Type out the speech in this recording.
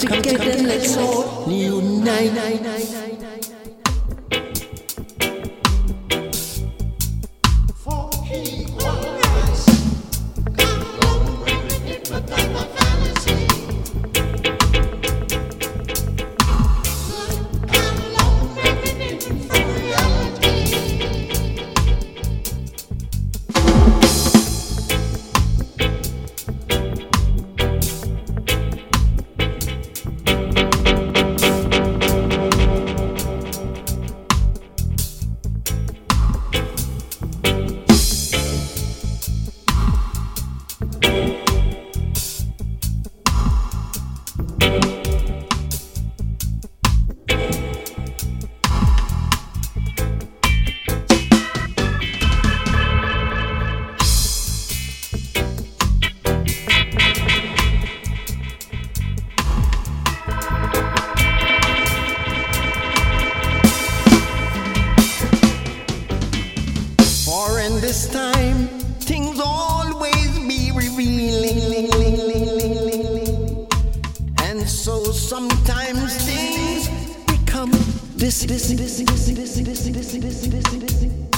together, let's all unite. This time, things always be revealing. And so sometimes things become this, this, this, this, this, this, this, this, this, this,